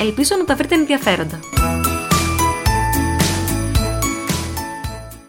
Ελπίζω να τα βρείτε ενδιαφέροντα.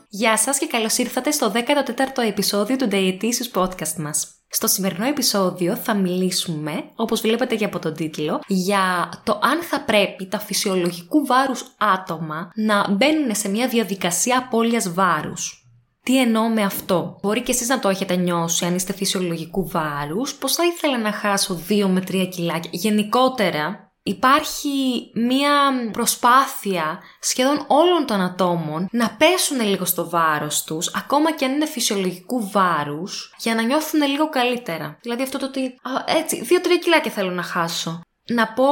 Γεια σας και καλώς ήρθατε στο 14ο επεισόδιο του Dietitious Podcast μας. Στο σημερινό επεισόδιο θα μιλήσουμε, όπως βλέπετε και από τον τίτλο, για το αν θα πρέπει τα φυσιολογικού βάρους άτομα να μπαίνουν σε μια διαδικασία απώλειας βάρους. Τι εννοώ με αυτό; Μπορεί και εσείς να το έχετε νιώσει αν είστε φυσιολογικού βάρους, πως θα ήθελα να χάσω 2 με 3 κιλάκια; Γενικότερα, υπάρχει μία προσπάθεια σχεδόν όλων των ατόμων να πέσουν λίγο στο βάρος τους, ακόμα και αν είναι φυσιολογικού βάρους, για να νιώθουν λίγο καλύτερα. Δηλαδή αυτό το ότι, α, έτσι, δύο-τρία κιλάκια θέλω να χάσω. Να πω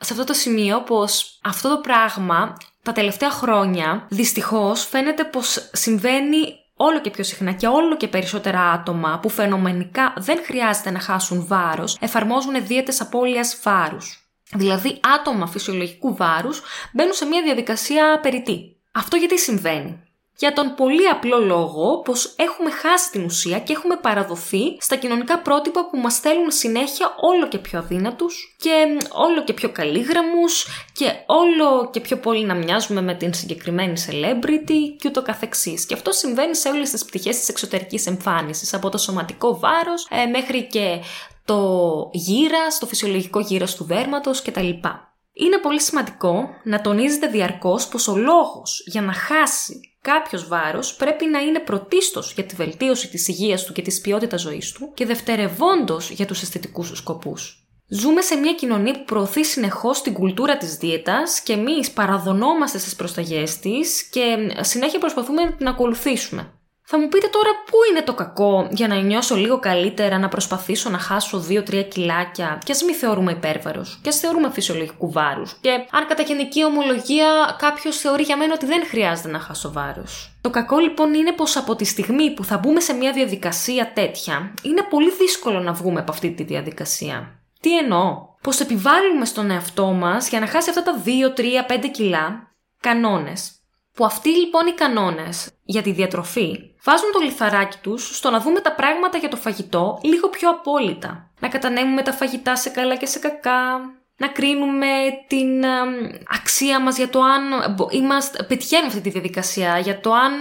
σε αυτό το σημείο πως αυτό το πράγμα τα τελευταία χρόνια δυστυχώς φαίνεται πως συμβαίνει όλο και πιο συχνά και όλο και περισσότερα άτομα που φαινομενικά δεν χρειάζεται να χάσουν βάρος εφαρμόζουν δίαιτες απώλειας βάρους. Δηλαδή άτομα φυσιολογικού βάρους μπαίνουν σε μια διαδικασία περιττή. Αυτό γιατί συμβαίνει; Για τον πολύ απλό λόγο πως έχουμε χάσει την ουσία και έχουμε παραδοθεί στα κοινωνικά πρότυπα που μας θέλουν συνέχεια όλο και πιο αδύνατους και όλο και πιο καλύγραμμους και όλο και πιο πολύ να μοιάζουμε με την συγκεκριμένη celebrity και ούτω καθεξής. Και αυτό συμβαίνει σε όλες τις πτυχές της εξωτερικής εμφάνισης, από το σωματικό βάρος ε, μέχρι και το γύρας, το φυσιολογικό γύρας του δέρματος κτλ. Είναι πολύ σημαντικό να τονίζετε διαρκώς πως ο λόγος για να χάσει κάποιος βάρος πρέπει να είναι πρωτίστως για τη βελτίωση της υγείας του και της ποιότητας ζωής του και δευτερευόντως για τους αισθητικούς τους σκοπούς. Ζούμε σε μια κοινωνία που προωθεί συνεχώς την κουλτούρα της δίαιτας και εμείς παραδονόμαστε στις προσταγές της και συνέχεια προσπαθούμε να την ακολουθήσουμε. Θα μου πείτε τώρα πού είναι το κακό για να νιώσω λίγο καλύτερα να προσπαθήσω να χάσω 2-3 κιλάκια και ας μην θεωρούμε υπέρβαρος και ας θεωρούμε φυσιολογικού βάρους. Και αν κατά γενική ομολογία κάποιος θεωρεί για μένα ότι δεν χρειάζεται να χάσω βάρος. Το κακό λοιπόν είναι πως από τη στιγμή που θα μπούμε σε μια διαδικασία τέτοια, είναι πολύ δύσκολο να βγούμε από αυτή τη διαδικασία. Τι εννοώ, πως επιβάλλουμε στον εαυτό μας για να χάσει αυτά τα 2, 3, 5 κιλά κανόνες που αυτοί λοιπόν οι κανόνες για τη διατροφή βάζουν το λιθαράκι τους στο να δούμε τα πράγματα για το φαγητό λίγο πιο απόλυτα. Να κατανέμουμε τα φαγητά σε καλά και σε κακά, να κρίνουμε την αξία μας για το αν είμαστε, πετυχαίνουμε αυτή τη διαδικασία, για το αν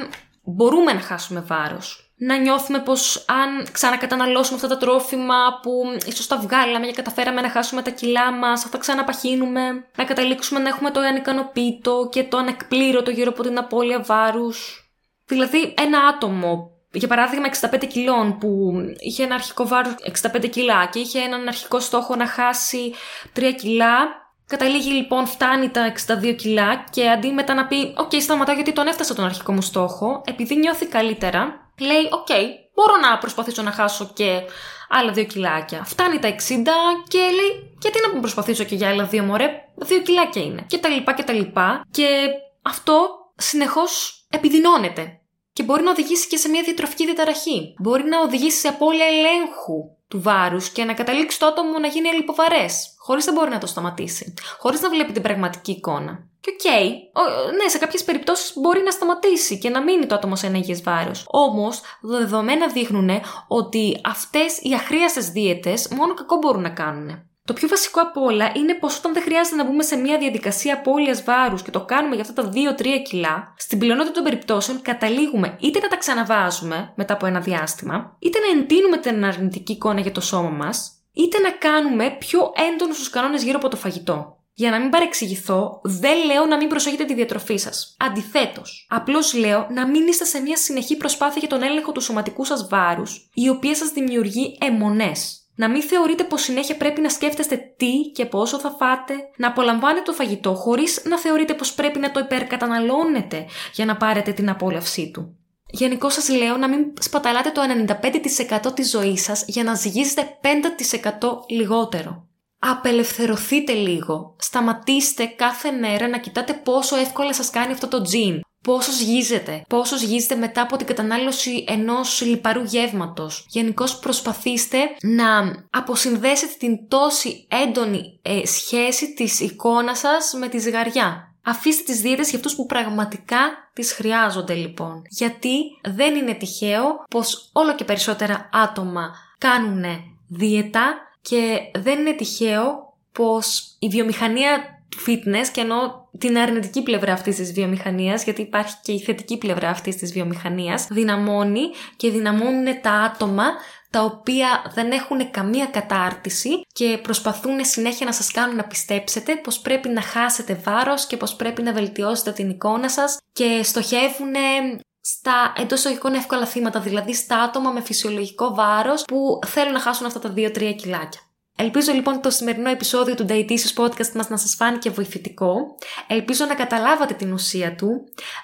μπορούμε να χάσουμε βάρος να νιώθουμε πως αν ξανακαταναλώσουμε αυτά τα τρόφιμα που ίσως τα βγάλαμε και καταφέραμε να χάσουμε τα κιλά μας, θα ξαναπαχύνουμε, να καταλήξουμε να έχουμε το ανικανοποίητο και το ανεκπλήρωτο γύρω από την απώλεια βάρους. Δηλαδή ένα άτομο για παράδειγμα 65 κιλών που είχε ένα αρχικό βάρος 65 κιλά και είχε έναν αρχικό στόχο να χάσει 3 κιλά Καταλήγει λοιπόν, φτάνει τα 62 κιλά και αντί μετά να πει: Οκ, okay, σταματάω γιατί τον έφτασα τον αρχικό μου στόχο, επειδή νιώθει καλύτερα, λέει, οκ, μπορώ να προσπαθήσω να χάσω και άλλα δύο κιλάκια. Φτάνει τα 60 και λέει, γιατί να προσπαθήσω και για άλλα δύο μωρέ, δύο κιλάκια είναι. Και τα λοιπά και τα λοιπά. Και αυτό συνεχώς επιδεινώνεται. Και μπορεί να οδηγήσει και σε μια διατροφική διαταραχή. Μπορεί να οδηγήσει σε απώλεια ελέγχου του βάρους και να καταλήξει το άτομο να γίνει ελλιποβαρές, χωρίς να μπορεί να το σταματήσει, χωρίς να βλέπει την πραγματική εικόνα. Και ok, okay, ναι, σε κάποιες περιπτώσεις μπορεί να σταματήσει και να μείνει το άτομο σε ένα υγιές βάρος. Όμως, δεδομένα δείχνουν ότι αυτές οι αχρίαστες δίαιτες μόνο κακό μπορούν να κάνουν. Το πιο βασικό από όλα είναι πως όταν δεν χρειάζεται να μπούμε σε μια διαδικασία απώλειας βάρους και το κάνουμε για αυτά τα 2-3 κιλά, στην πλειονότητα των περιπτώσεων καταλήγουμε είτε να τα ξαναβάζουμε μετά από ένα διάστημα, είτε να εντείνουμε την αρνητική εικόνα για το σώμα μας, είτε να κάνουμε πιο έντονους τους κανόνες γύρω από το φαγητό. Για να μην παρεξηγηθώ, δεν λέω να μην προσέχετε τη διατροφή σας. Αντιθέτως, απλώς λέω να μην είστε σε μια συνεχή προσπάθεια για τον έλεγχο του σωματικού σας βάρους, η οποία σας δημιουργεί αιμονές. Να μην θεωρείτε πως συνέχεια πρέπει να σκέφτεστε τι και πόσο θα φάτε, να απολαμβάνετε το φαγητό χωρίς να θεωρείτε πως πρέπει να το υπερκαταναλώνετε για να πάρετε την απόλαυσή του. Γενικώ σας λέω να μην σπαταλάτε το 95% της ζωής σας για να ζυγίζετε 5% λιγότερο. Απελευθερωθείτε λίγο. Σταματήστε κάθε μέρα να κοιτάτε πόσο εύκολα σας κάνει αυτό το τζιν. Πόσος σγίζετε, πόσος σγίζετε μετά από την κατανάλωση ενός λιπαρού γεύματος. Γενικώς προσπαθήστε να αποσυνδέσετε την τόση έντονη ε, σχέση της εικόνας σας με τη ζυγαριά. Αφήστε τις δίαιτες για αυτούς που πραγματικά τις χρειάζονται λοιπόν. Γιατί δεν είναι τυχαίο πως όλο και περισσότερα άτομα κάνουν δίαιτα και δεν είναι τυχαίο πως η βιομηχανία fitness και ενώ την αρνητική πλευρά αυτής της βιομηχανίας, γιατί υπάρχει και η θετική πλευρά αυτής της βιομηχανίας, δυναμώνει και δυναμώνουν τα άτομα τα οποία δεν έχουν καμία κατάρτιση και προσπαθούν συνέχεια να σας κάνουν να πιστέψετε πως πρέπει να χάσετε βάρος και πως πρέπει να βελτιώσετε την εικόνα σας και στοχεύουν στα εντός εισαγωγικών εύκολα θύματα, δηλαδή στα άτομα με φυσιολογικό βάρος που θέλουν να χάσουν αυτά τα 2-3 κιλάκια. Ελπίζω λοιπόν το σημερινό επεισόδιο του Dietitious Podcast μας να σας φάνηκε βοηθητικό. Ελπίζω να καταλάβατε την ουσία του.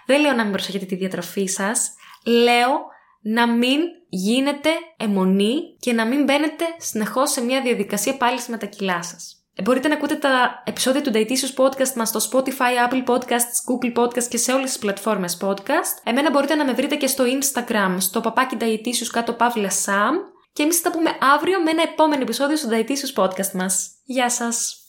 Δεν λέω να μην προσέχετε τη διατροφή σας. Λέω να μην γίνετε αιμονή και να μην μπαίνετε συνεχώς σε μια διαδικασία πάλι με τα κιλά σας. Ε, μπορείτε να ακούτε τα επεισόδια του Dietitious Podcast μας στο Spotify, Apple Podcasts, Google Podcasts και σε όλες τις πλατφόρμες podcast. Εμένα μπορείτε να με βρείτε και στο Instagram, στο παπάκι Dietitious κάτω παύλα Sam. Και εμείς θα τα πούμε αύριο με ένα επόμενο επεισόδιο στο Dietitious Podcast μας. Γεια σας!